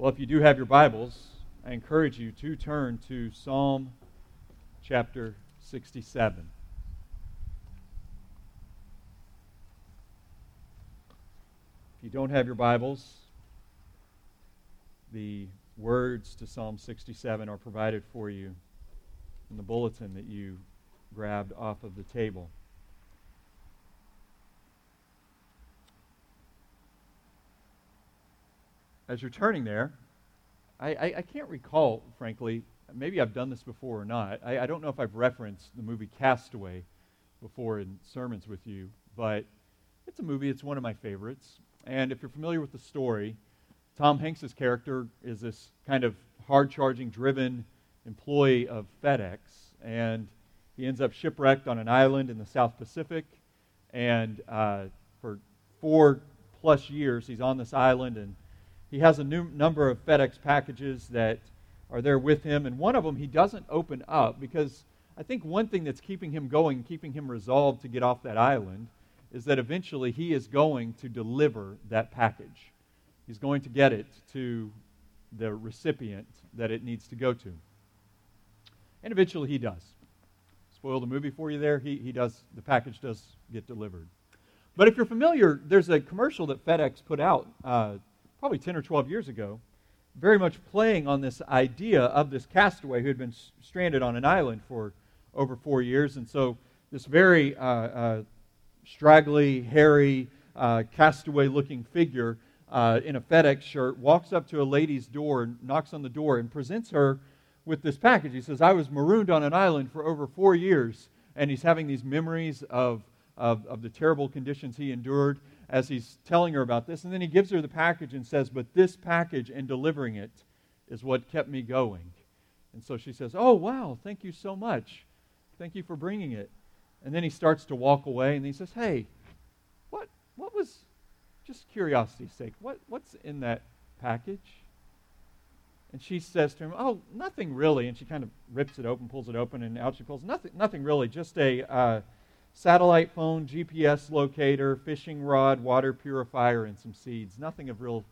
Well, if you do have your Bibles, I encourage you to turn to Psalm chapter 67. If you don't have your Bibles, the words to Psalm 67 are provided for you in the bulletin that you grabbed off of the table. As you're turning there, I, I, I can't recall, frankly, maybe I've done this before or not. I, I don't know if I've referenced the movie Castaway before in sermons with you, but it's a movie, it's one of my favorites. And if you're familiar with the story, Tom Hanks's character is this kind of hard charging, driven employee of FedEx, and he ends up shipwrecked on an island in the South Pacific. And uh, for four plus years, he's on this island, and he has a new number of FedEx packages that are there with him, and one of them he doesn't open up because I think one thing that's keeping him going, keeping him resolved to get off that island, is that eventually he is going to deliver that package. He's going to get it to the recipient that it needs to go to. And eventually he does. Spoil the movie for you there. He, he does, the package does get delivered. But if you're familiar, there's a commercial that FedEx put out uh, probably 10 or 12 years ago, very much playing on this idea of this castaway who had been stranded on an island for over four years. And so this very uh, uh, straggly, hairy, uh, castaway looking figure uh, in a FedEx shirt walks up to a lady's door, knocks on the door, and presents her with this package. He says, I was marooned on an island for over four years, and he's having these memories of, of, of the terrible conditions he endured as he's telling her about this. And then he gives her the package and says, But this package and delivering it is what kept me going. And so she says, Oh, wow, thank you so much. Thank you for bringing it. And then he starts to walk away and he says, Hey, what, what was, just curiosity's sake, what, what's in that package? And she says to him, Oh, nothing really. And she kind of rips it open, pulls it open, and out she pulls, Nothing, nothing really, just a. Uh, satellite phone, GPS locator, fishing rod, water purifier, and some seeds. Nothing of real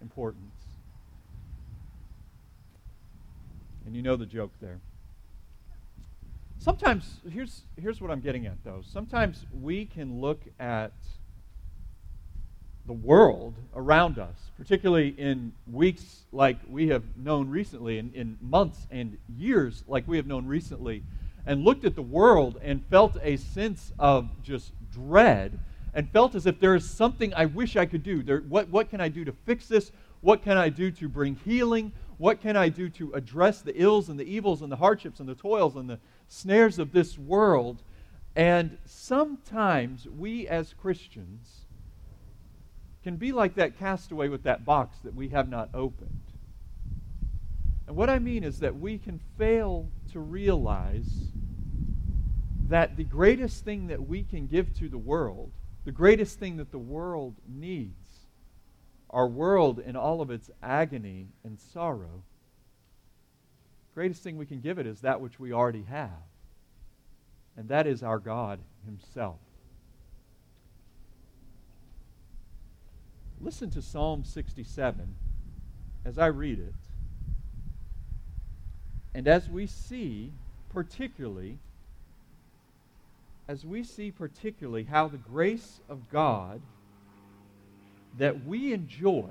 importance. And you know the joke there. Sometimes, here's, here's what I'm getting at though. Sometimes we can look at the world around us, particularly in weeks like we have known recently, in, in months and years like we have known recently, and looked at the world and felt a sense of just dread and felt as if there is something I wish I could do. There, what, what can I do to fix this? What can I do to bring healing? What can I do to address the ills and the evils and the hardships and the toils and the snares of this world? And sometimes we as Christians can be like that castaway with that box that we have not opened. And what I mean is that we can fail to realize that the greatest thing that we can give to the world, the greatest thing that the world needs, our world in all of its agony and sorrow, greatest thing we can give it is that which we already have. And that is our God Himself. Listen to Psalm 67 as I read it. And as we see, particularly, as we see particularly how the grace of God that we enjoy,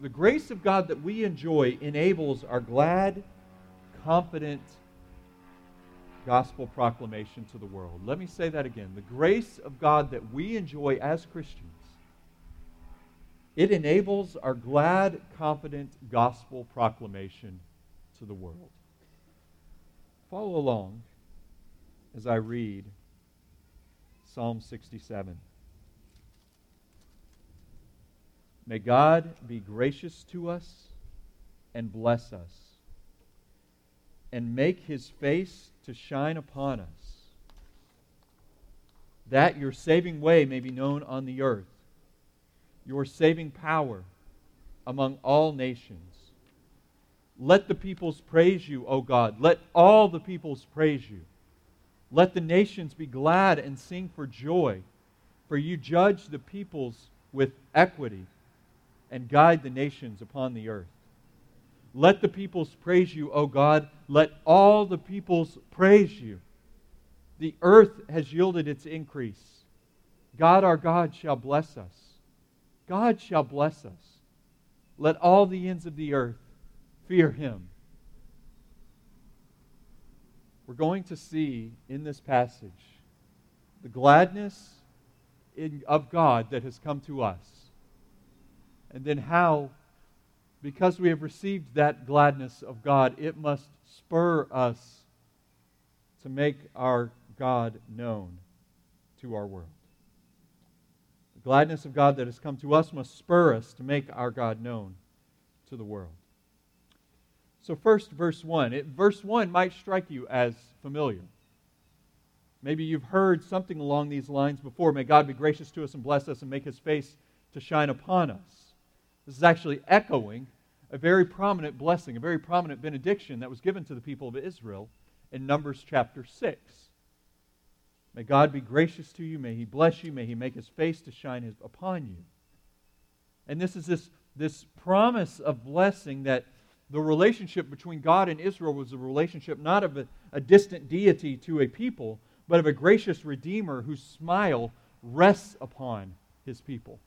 the grace of God that we enjoy enables our glad, confident gospel proclamation to the world. Let me say that again. The grace of God that we enjoy as Christians, it enables our glad, confident gospel proclamation to the world. Follow along as I read Psalm 67. May God be gracious to us and bless us, and make his face to shine upon us, that your saving way may be known on the earth, your saving power among all nations. Let the peoples praise you, O God. Let all the peoples praise you. Let the nations be glad and sing for joy, for you judge the peoples with equity and guide the nations upon the earth. Let the peoples praise you, O God. Let all the peoples praise you. The earth has yielded its increase. God our God shall bless us. God shall bless us. Let all the ends of the earth fear him. We're going to see in this passage the gladness in, of God that has come to us. And then how, because we have received that gladness of God, it must spur us to make our God known to our world. The gladness of God that has come to us must spur us to make our God known to the world. So, first, verse 1. It, verse 1 might strike you as familiar. Maybe you've heard something along these lines before. May God be gracious to us and bless us and make his face to shine upon us. This is actually echoing a very prominent blessing, a very prominent benediction that was given to the people of Israel in Numbers chapter 6. May God be gracious to you. May he bless you. May he make his face to shine his, upon you. And this is this, this promise of blessing that the relationship between God and Israel was a relationship not of a, a distant deity to a people, but of a gracious Redeemer whose smile rests upon his people.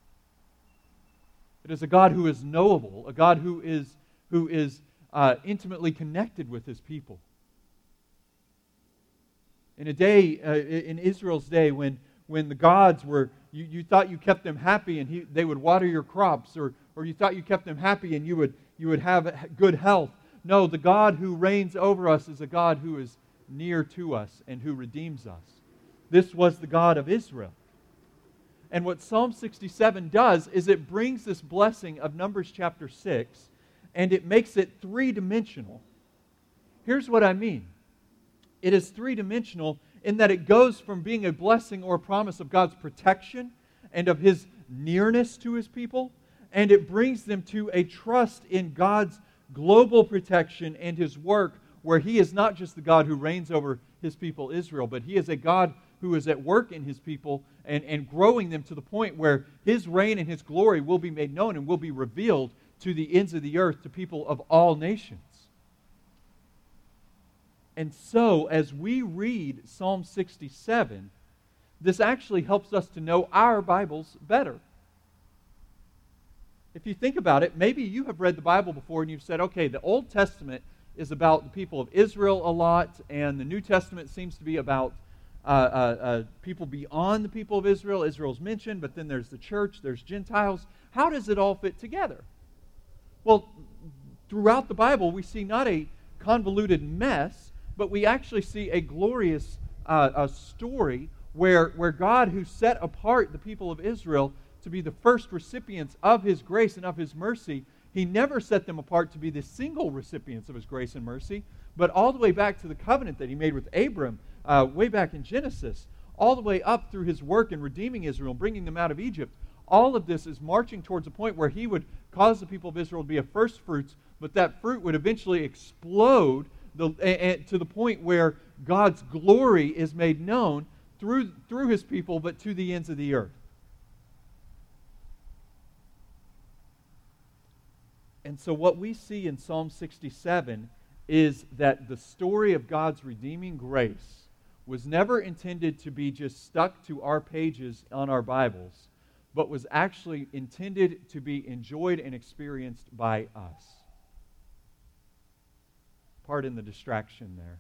It is a God who is knowable, a God who is, who is uh, intimately connected with his people. In a day, uh, in Israel's day, when, when the gods were, you, you thought you kept them happy and he, they would water your crops, or, or you thought you kept them happy and you would, you would have good health. No, the God who reigns over us is a God who is near to us and who redeems us. This was the God of Israel. And what Psalm 67 does is it brings this blessing of Numbers chapter 6 and it makes it three dimensional. Here's what I mean it is three dimensional in that it goes from being a blessing or a promise of God's protection and of his nearness to his people, and it brings them to a trust in God's global protection and his work where he is not just the God who reigns over his people Israel, but he is a God who is at work in his people and, and growing them to the point where his reign and his glory will be made known and will be revealed to the ends of the earth, to people of all nations. And so, as we read Psalm 67, this actually helps us to know our Bibles better. If you think about it, maybe you have read the Bible before and you've said, okay, the Old Testament is about the people of Israel a lot, and the New Testament seems to be about uh, uh, uh, people beyond the people of Israel. Israel's mentioned, but then there's the church, there's Gentiles. How does it all fit together? Well, throughout the Bible, we see not a convoluted mess, but we actually see a glorious uh, a story where, where God, who set apart the people of Israel to be the first recipients of his grace and of his mercy, he never set them apart to be the single recipients of his grace and mercy, but all the way back to the covenant that he made with Abram, uh, way back in Genesis, all the way up through his work in redeeming Israel and bringing them out of Egypt. All of this is marching towards a point where he would cause the people of Israel to be a first fruits, but that fruit would eventually explode the, to the point where God's glory is made known through, through his people, but to the ends of the earth. And so, what we see in Psalm 67 is that the story of God's redeeming grace was never intended to be just stuck to our pages on our Bibles, but was actually intended to be enjoyed and experienced by us. Pardon the distraction there.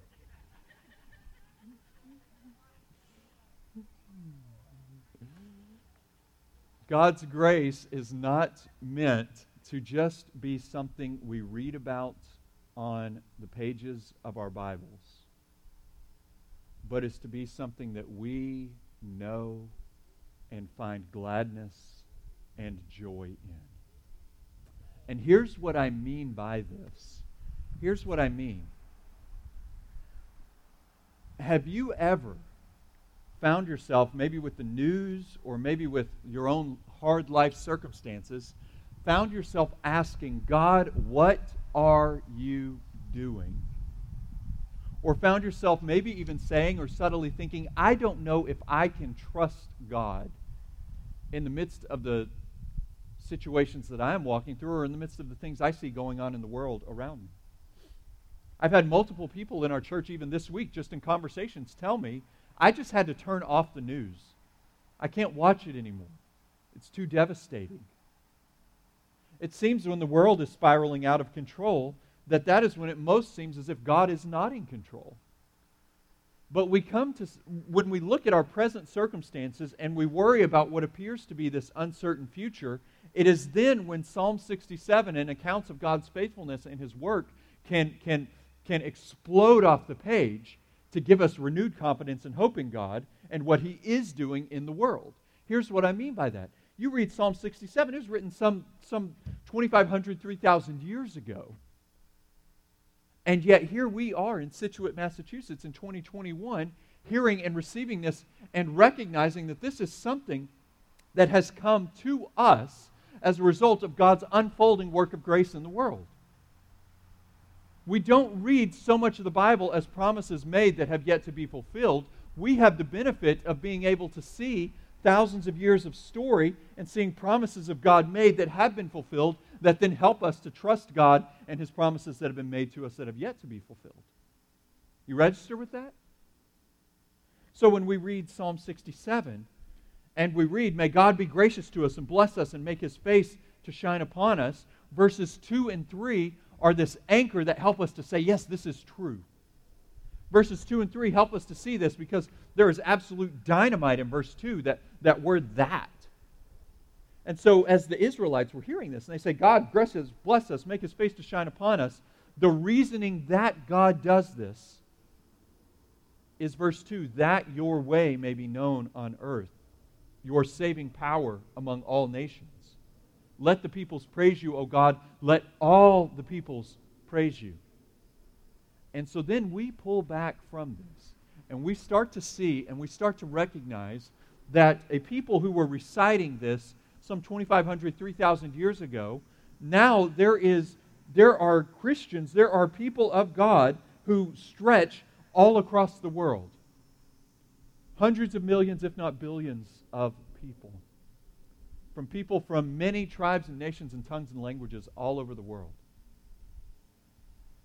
God's grace is not meant to just be something we read about on the pages of our Bibles, but is to be something that we know and find gladness and joy in. And here's what I mean by this. Here's what I mean. Have you ever found yourself, maybe with the news or maybe with your own hard life circumstances, found yourself asking, God, what are you doing? Or found yourself maybe even saying or subtly thinking, I don't know if I can trust God in the midst of the situations that I am walking through or in the midst of the things I see going on in the world around me. I've had multiple people in our church, even this week, just in conversations, tell me, I just had to turn off the news. I can't watch it anymore. It's too devastating. It seems when the world is spiraling out of control that that is when it most seems as if God is not in control. But we come to, when we look at our present circumstances and we worry about what appears to be this uncertain future, it is then when Psalm 67 and accounts of God's faithfulness and his work can, can, can explode off the page to give us renewed confidence and hope in God and what he is doing in the world. Here's what I mean by that. You read Psalm 67, it was written some, some 2,500, 3,000 years ago. And yet, here we are in Scituate, Massachusetts in 2021, hearing and receiving this and recognizing that this is something that has come to us as a result of God's unfolding work of grace in the world. We don't read so much of the Bible as promises made that have yet to be fulfilled. We have the benefit of being able to see thousands of years of story and seeing promises of God made that have been fulfilled that then help us to trust God and His promises that have been made to us that have yet to be fulfilled. You register with that? So when we read Psalm 67 and we read, May God be gracious to us and bless us and make His face to shine upon us, verses 2 and 3 are this anchor that help us to say, Yes, this is true. Verses 2 and 3 help us to see this because there is absolute dynamite in verse 2, that, that word that. And so, as the Israelites were hearing this, and they say, God bless us, bless us, make his face to shine upon us, the reasoning that God does this is verse 2 that your way may be known on earth, your saving power among all nations. Let the peoples praise you, O God. Let all the peoples praise you. And so then we pull back from this and we start to see and we start to recognize that a people who were reciting this some 2,500, 3,000 years ago, now there is there are Christians, there are people of God who stretch all across the world. Hundreds of millions, if not billions, of people. From people from many tribes and nations and tongues and languages all over the world.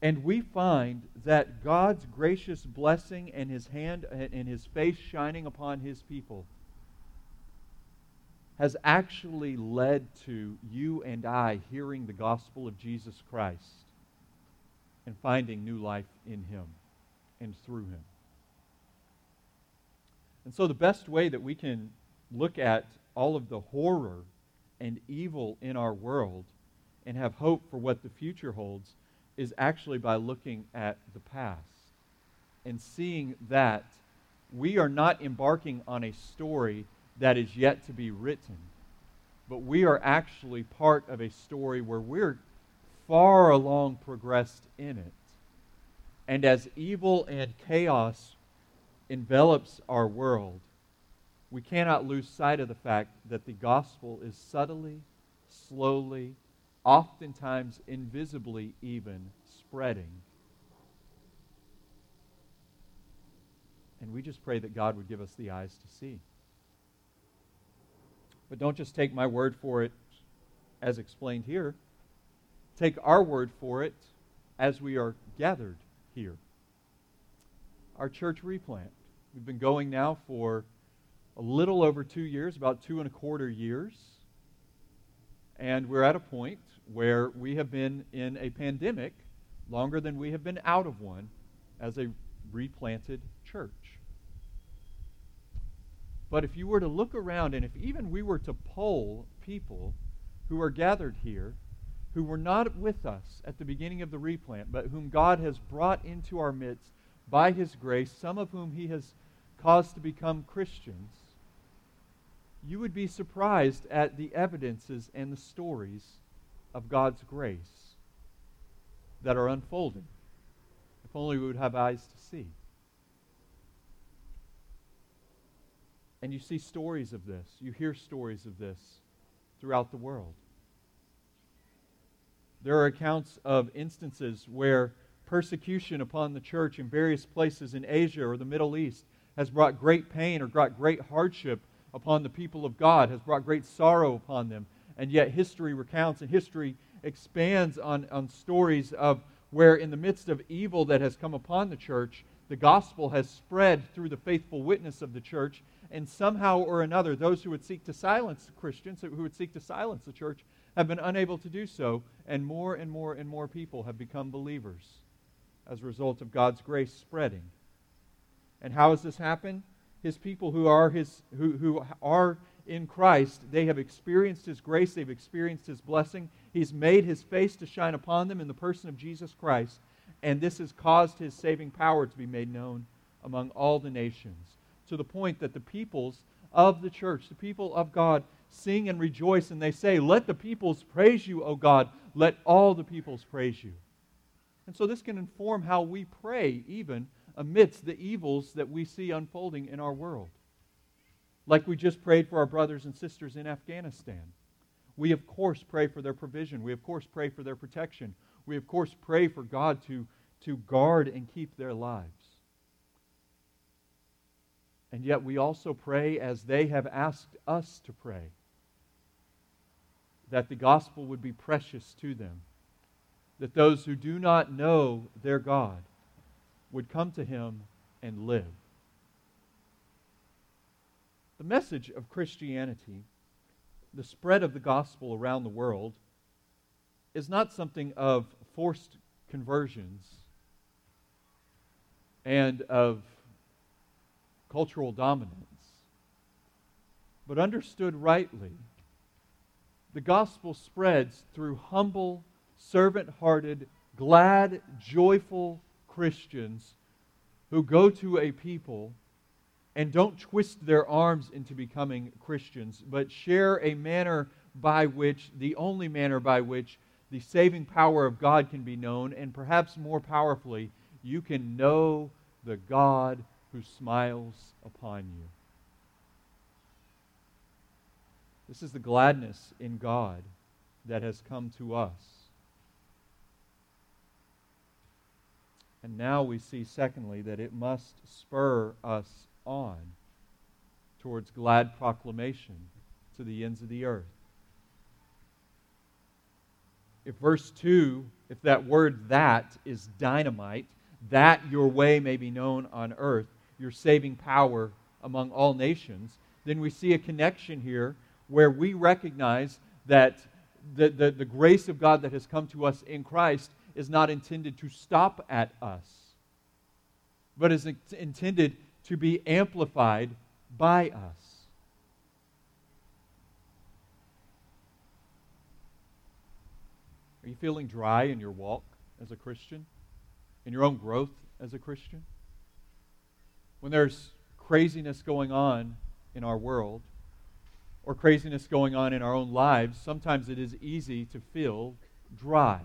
And we find that God's gracious blessing and his hand and his face shining upon his people has actually led to you and I hearing the gospel of Jesus Christ and finding new life in Him and through Him. And so, the best way that we can look at all of the horror and evil in our world and have hope for what the future holds is actually by looking at the past and seeing that we are not embarking on a story that is yet to be written. But we are actually part of a story where we're far along progressed in it. And as evil and chaos envelops our world, we cannot lose sight of the fact that the gospel is subtly, slowly, oftentimes invisibly even spreading. And we just pray that God would give us the eyes to see. But don't just take my word for it as explained here. Take our word for it as we are gathered here. Our church replant. We've been going now for a little over two years, about two and a quarter years. And we're at a point where we have been in a pandemic longer than we have been out of one as a replanted church. But if you were to look around, and if even we were to poll people who are gathered here, who were not with us at the beginning of the replant, but whom God has brought into our midst by His grace, some of whom He has caused to become Christians, you would be surprised at the evidences and the stories of God's grace that are unfolding. If only we would have eyes to see. And you see stories of this, you hear stories of this throughout the world. There are accounts of instances where persecution upon the church in various places in Asia or the Middle East has brought great pain or brought great hardship upon the people of God, has brought great sorrow upon them. And yet, history recounts and history expands on, on stories of where, in the midst of evil that has come upon the church, the gospel has spread through the faithful witness of the church, and somehow or another, those who would seek to silence Christians, who would seek to silence the church, have been unable to do so, and more and more and more people have become believers as a result of God's grace spreading. And how has this happened? His people who are his who, who are in Christ, they have experienced his grace, they've experienced his blessing. He's made his face to shine upon them in the person of Jesus Christ, and this has caused his saving power to be made known among all the nations, to the point that the peoples of the church, the people of God, sing and rejoice, and they say, Let the peoples praise you, O God. Let all the peoples praise you. And so this can inform how we pray, even amidst the evils that we see unfolding in our world. Like we just prayed for our brothers and sisters in Afghanistan. We, of course, pray for their provision. We, of course, pray for their protection. We, of course, pray for God to, to guard and keep their lives. And yet we also pray as they have asked us to pray that the gospel would be precious to them, that those who do not know their God would come to him and live. The message of Christianity, the spread of the gospel around the world, is not something of forced conversions and of cultural dominance, but understood rightly. The gospel spreads through humble, servant hearted, glad, joyful Christians who go to a people and don't twist their arms into becoming Christians, but share a manner by which, the only manner by which, the saving power of God can be known, and perhaps more powerfully, you can know the God who smiles upon you. This is the gladness in God that has come to us. And now we see, secondly, that it must spur us on towards glad proclamation to the ends of the earth. If verse 2, if that word that is dynamite, that your way may be known on earth, your saving power among all nations, then we see a connection here where we recognize that the, the, the grace of God that has come to us in Christ is not intended to stop at us, but is intended to be amplified by us. Are you feeling dry in your walk as a Christian? In your own growth as a Christian? When there's craziness going on in our world, or craziness going on in our own lives, sometimes it is easy to feel dry.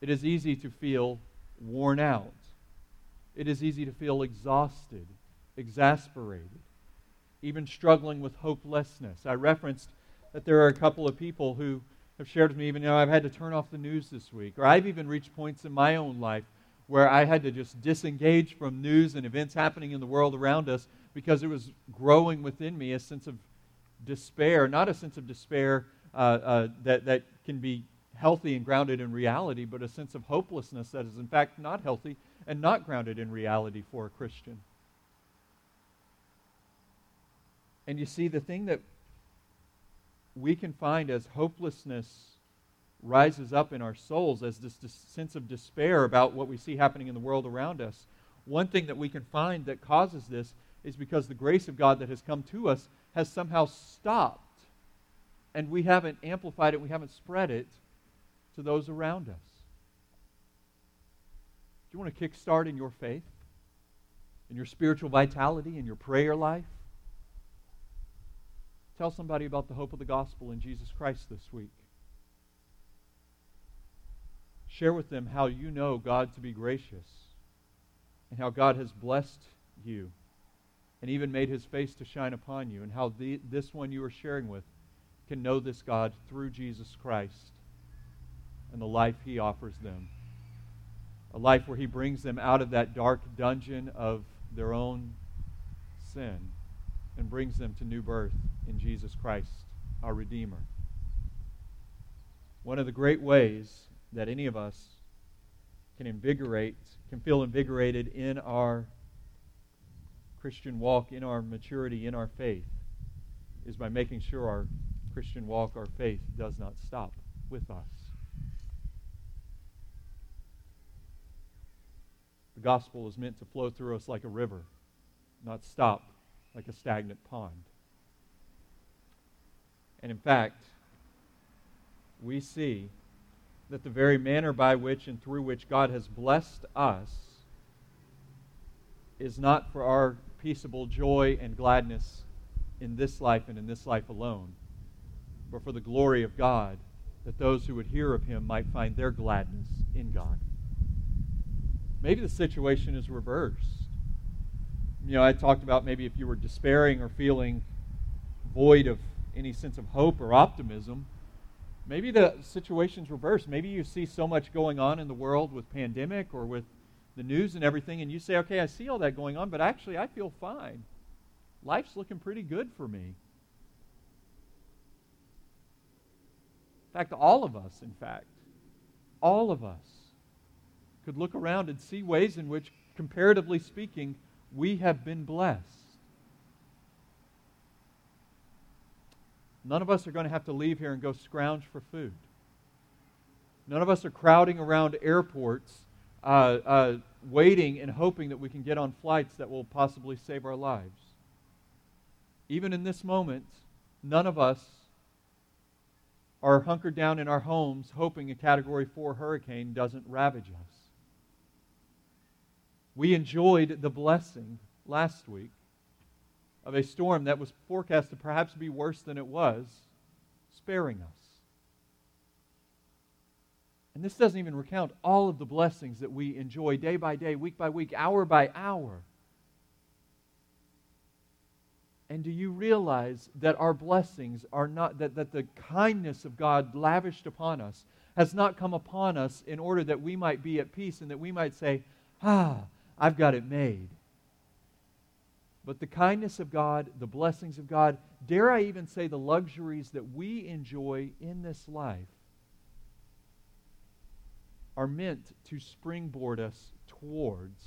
It is easy to feel worn out. It is easy to feel exhausted, exasperated, even struggling with hopelessness. I referenced that there are a couple of people who have shared with me, even, know, I've had to turn off the news this week. Or I've even reached points in my own life where I had to just disengage from news and events happening in the world around us because it was growing within me a sense of despair, not a sense of despair uh, uh, that, that can be healthy and grounded in reality, but a sense of hopelessness that is, in fact, not healthy and not grounded in reality for a Christian. And you see, the thing that we can find as hopelessness rises up in our souls, as this, sense of despair about what we see happening in the world around us, one thing that we can find that causes this is because the grace of God that has come to us has somehow stopped and we haven't amplified it, we haven't spread it to those around us. Do you want to kickstart in your faith, in your spiritual vitality, in your prayer life? Tell somebody about the hope of the gospel in Jesus Christ this week. Share with them how you know God to be gracious and how God has blessed you and even made his face to shine upon you, and how the, this one you are sharing with can know this God through Jesus Christ and the life he offers them. A life where he brings them out of that dark dungeon of their own sin and brings them to new birth in Jesus Christ, our Redeemer. One of the great ways that any of us can invigorate, can feel invigorated in our Christian walk, in our maturity, in our faith, is by making sure our Christian walk, our faith, does not stop with us. The gospel is meant to flow through us like a river, not stop like a stagnant pond. And in fact, we see that the very manner by which and through which God has blessed us is not for our peaceable joy and gladness in this life and in this life alone, but for the glory of God, that those who would hear of him might find their gladness in God. Maybe the situation is reversed. You know, I talked about maybe if you were despairing or feeling void of any sense of hope or optimism, maybe the situation's reversed. Maybe you see so much going on in the world with pandemic or with the news and everything, and you say, okay, I see all that going on, but actually I feel fine. Life's looking pretty good for me. In fact, all of us, in fact, all of us could look around and see ways in which, comparatively speaking, we have been blessed. None of us are going to have to leave here and go scrounge for food. None of us are crowding around airports, uh, uh, waiting and hoping that we can get on flights that will possibly save our lives. Even in this moment, none of us are hunkered down in our homes hoping a Category 4 hurricane doesn't ravage us. We enjoyed the blessing last week of a storm that was forecast to perhaps be worse than it was, sparing us. And this doesn't even recount all of the blessings that we enjoy day by day, week by week, hour by hour. And do you realize that our blessings are not, that, that the kindness of God lavished upon us has not come upon us in order that we might be at peace and that we might say, ah, I've got it made. But the kindness of God, the blessings of God, dare I even say the luxuries that we enjoy in this life, are meant to springboard us towards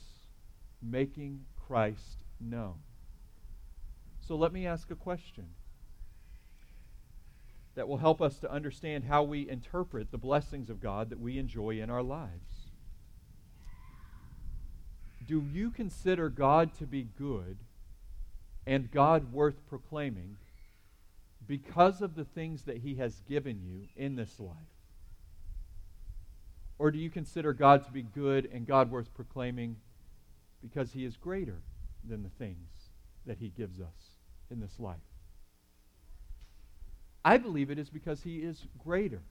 making Christ known. So let me ask a question that will help us to understand how we interpret the blessings of God that we enjoy in our lives do you consider God to be good and God worth proclaiming because of the things that He has given you in this life? Or do you consider God to be good and God worth proclaiming because He is greater than the things that He gives us in this life? I believe it is because He is greater.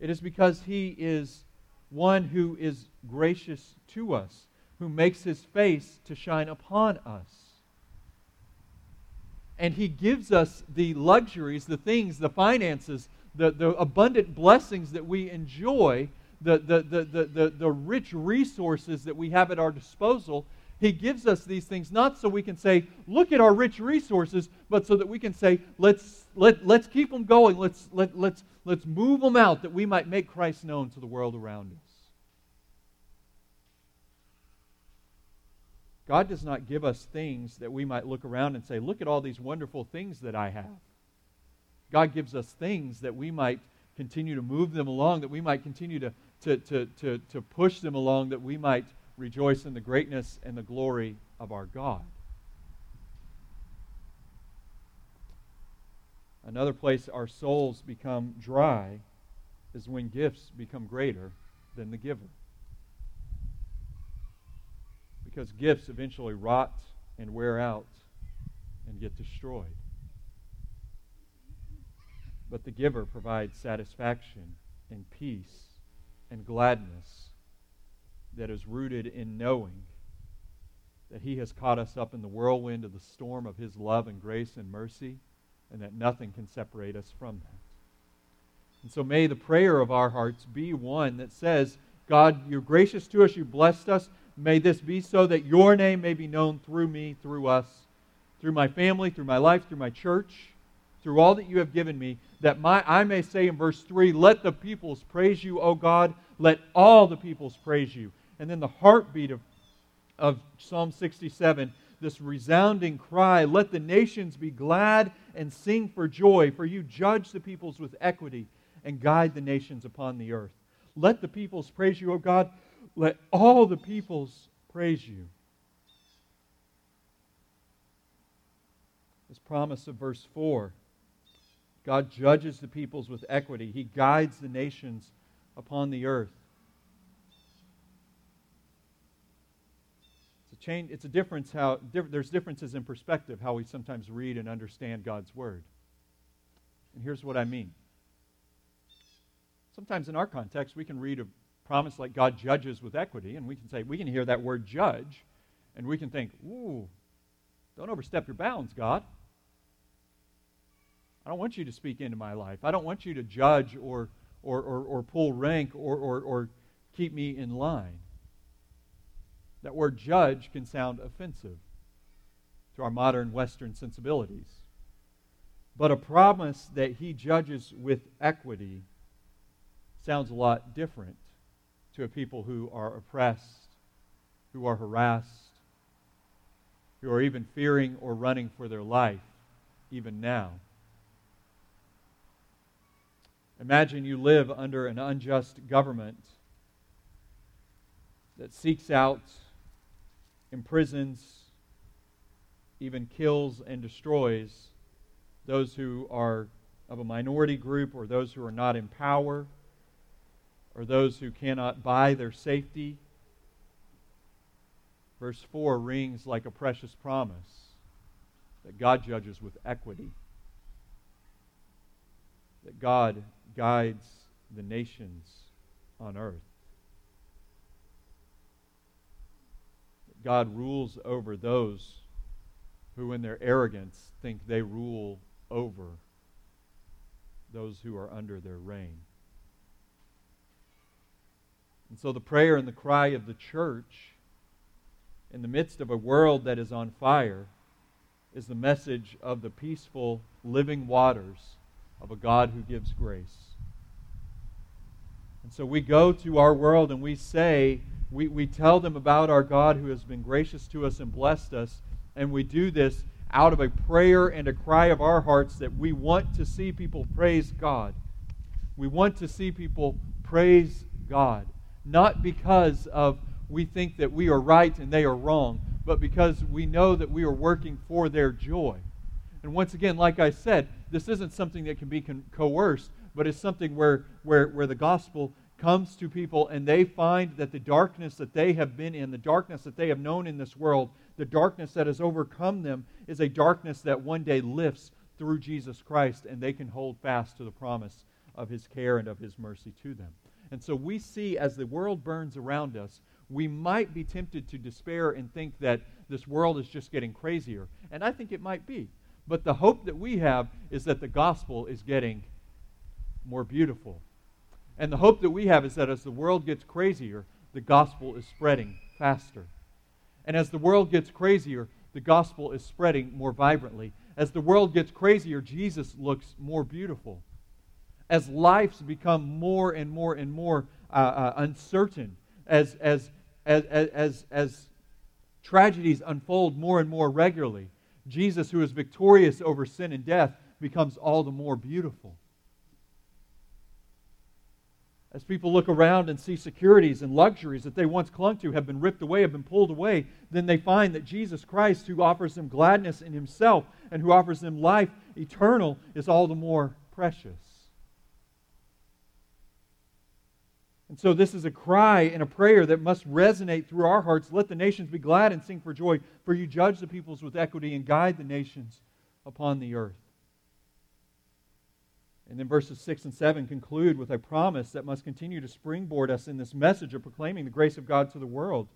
It is because He is one who is gracious to us who makes his face to shine upon us. And he gives us the luxuries, the things, the finances, the, the abundant blessings that we enjoy, the, the, the, the, the, the rich resources that we have at our disposal. He gives us these things not so we can say, look at our rich resources, but so that we can say, let's, let, let's keep them going. Let's, let, let's, let's move them out that we might make Christ known to the world around us. God does not give us things that we might look around and say, look at all these wonderful things that I have. God gives us things that we might continue to move them along, that we might continue to, to, to, to, to push them along, that we might rejoice in the greatness and the glory of our God. Another place our souls become dry is when gifts become greater than the giver because gifts eventually rot and wear out and get destroyed. But the giver provides satisfaction and peace and gladness that is rooted in knowing that He has caught us up in the whirlwind of the storm of His love and grace and mercy, and that nothing can separate us from that. And so may the prayer of our hearts be one that says, God, you're gracious to us, you blessed us, May this be so that your name may be known through me, through us, through my family, through my life, through my church. through all that you have given me, that my, I may say in verse 3, Let the peoples praise you, O God. Let all the peoples praise you. And then the heartbeat of, of Psalm 67, this resounding cry, Let the nations be glad and sing for joy, for you judge the peoples with equity and guide the nations upon the earth. Let the peoples praise you, O God. Let all the peoples praise you. This promise of verse 4 God judges the peoples with equity, He guides the nations upon the earth. It's a, change, it's a difference how there's differences in perspective how we sometimes read and understand God's word. And here's what I mean. Sometimes in our context, we can read a promise like God judges with equity, and we can say, we can hear that word judge, and we can think, ooh, don't overstep your bounds, God. I don't want you to speak into my life. I don't want you to judge or, or, or, or pull rank or, or, or keep me in line. That word judge can sound offensive to our modern Western sensibilities. But a promise that he judges with equity sounds a lot different to a people who are oppressed, who are harassed, who are even fearing or running for their life, even now. Imagine you live under an unjust government that seeks out, imprisons, even kills and destroys those who are of a minority group or those who are not in power or those who cannot buy their safety. Verse 4 rings like a precious promise that God judges with equity, that God guides the nations on earth. God rules over those who, in their arrogance, think they rule over those who are under their reign. And so the prayer and the cry of the church in the midst of a world that is on fire is the message of the peaceful living waters of a God who gives grace. And so we go to our world and we say, we, we tell them about our God who has been gracious to us and blessed us, and we do this out of a prayer and a cry of our hearts that we want to see people praise God. We want to see people praise God not because of we think that we are right and they are wrong, but because we know that we are working for their joy. And once again, like I said, this isn't something that can be con- coerced, but it's something where, where, where the gospel comes to people and they find that the darkness that they have been in, the darkness that they have known in this world, the darkness that has overcome them, is a darkness that one day lifts through Jesus Christ and they can hold fast to the promise of his care and of his mercy to them. And so we see as the world burns around us, we might be tempted to despair and think that this world is just getting crazier. And I think it might be. But the hope that we have is that the gospel is getting more beautiful. And the hope that we have is that as the world gets crazier, the gospel is spreading faster. And as the world gets crazier, the gospel is spreading more vibrantly. As the world gets crazier, Jesus looks more beautiful as lives become more and more and more uh, uh, uncertain, as, as, as, as, as tragedies unfold more and more regularly, Jesus, who is victorious over sin and death, becomes all the more beautiful. As people look around and see securities and luxuries that they once clung to have been ripped away, have been pulled away, then they find that Jesus Christ, who offers them gladness in himself and who offers them life eternal, is all the more precious. And so, this is a cry and a prayer that must resonate through our hearts. Let the nations be glad and sing for joy, for you judge the peoples with equity and guide the nations upon the earth. And then verses 6 and 7 conclude with a promise that must continue to springboard us in this message of proclaiming the grace of God to the world.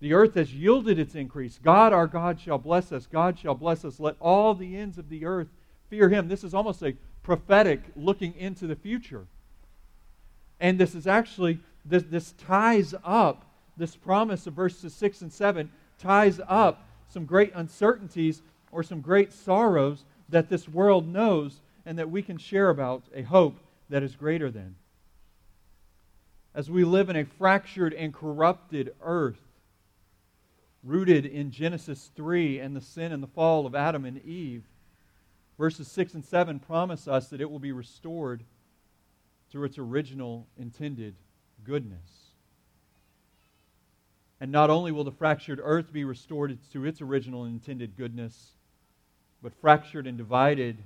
The earth has yielded its increase. God, our God, shall bless us. God shall bless us. Let all the ends of the earth fear him. This is almost a prophetic looking into the future. And this is actually, this, this ties up, this promise of verses 6 and 7 ties up some great uncertainties or some great sorrows that this world knows and that we can share about a hope that is greater than. As we live in a fractured and corrupted earth, rooted in Genesis 3 and the sin and the fall of Adam and Eve, verses 6 and 7 promise us that it will be restored to its original intended goodness. And not only will the fractured earth be restored to its original intended goodness, but fractured and divided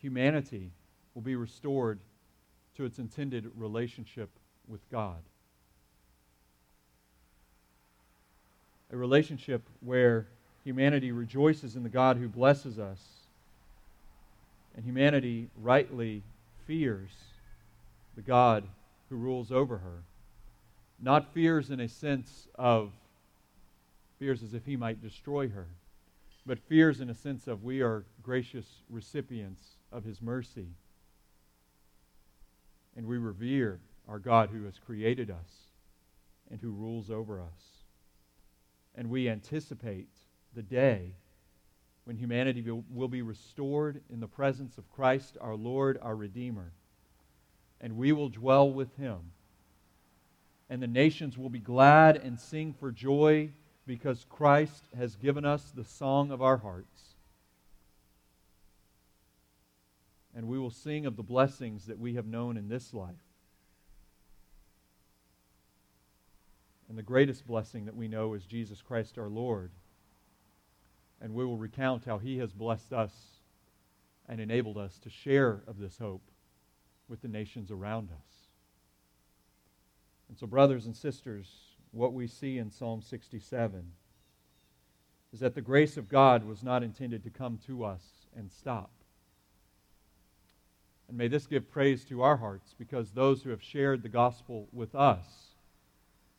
humanity will be restored to its intended relationship with God. A relationship where humanity rejoices in the God who blesses us, and humanity rightly fears the God who rules over her. Not fears in a sense of fears as if he might destroy her, but fears in a sense of we are gracious recipients of his mercy. And we revere our God who has created us and who rules over us. And we anticipate the day when humanity will be restored in the presence of Christ, our Lord, our Redeemer. And we will dwell with him and the nations will be glad and sing for joy because Christ has given us the song of our hearts. And we will sing of the blessings that we have known in this life. And the greatest blessing that we know is Jesus Christ our Lord. And we will recount how he has blessed us and enabled us to share of this hope with the nations around us. And so, brothers and sisters, what we see in Psalm 67 is that the grace of God was not intended to come to us and stop. And may this give praise to our hearts because those who have shared the gospel with us,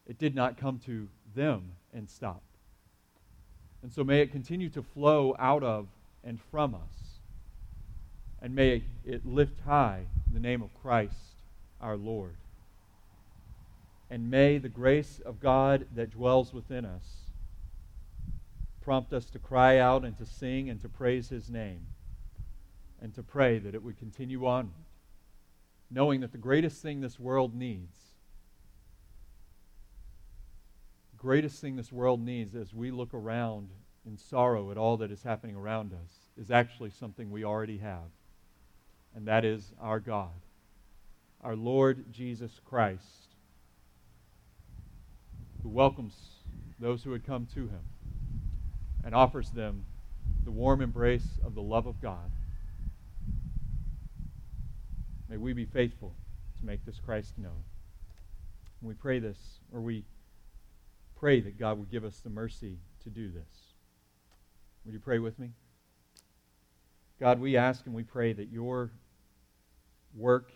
it did not come to them and stop. And so may it continue to flow out of and from us. And may it lift high the name of Christ our Lord. And may the grace of God that dwells within us prompt us to cry out and to sing and to praise His name and to pray that it would continue on, knowing that the greatest thing this world needs, greatest thing this world needs as we look around in sorrow at all that is happening around us, is actually something we already have, and that is our God, our Lord Jesus Christ who welcomes those who had come to him and offers them the warm embrace of the love of God. May we be faithful to make this Christ known. And we pray this, or we pray that God would give us the mercy to do this. Would you pray with me? God, we ask and we pray that your work,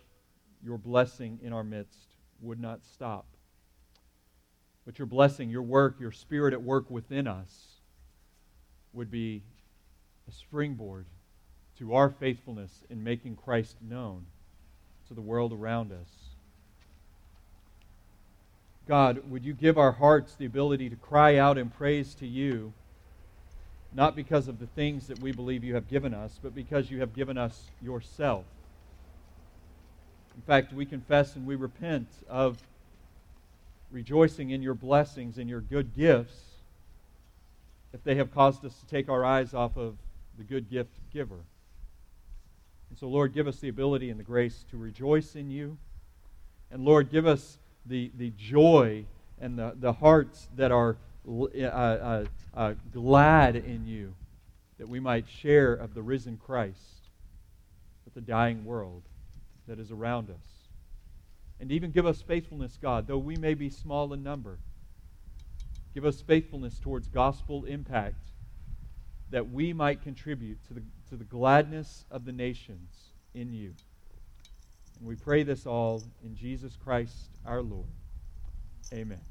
your blessing in our midst would not stop but your blessing, your work, your spirit at work within us would be a springboard to our faithfulness in making Christ known to the world around us. God, would you give our hearts the ability to cry out in praise to you, not because of the things that we believe you have given us, but because you have given us yourself. In fact, we confess and we repent of rejoicing in your blessings and your good gifts if they have caused us to take our eyes off of the good gift giver. And so, Lord, give us the ability and the grace to rejoice in you. And, Lord, give us the, the joy and the, the hearts that are uh, uh, uh, glad in you, that we might share of the risen Christ with the dying world that is around us. And even give us faithfulness, God, though we may be small in number. Give us faithfulness towards gospel impact that we might contribute to the, to the gladness of the nations in you. And we pray this all in Jesus Christ our Lord. Amen.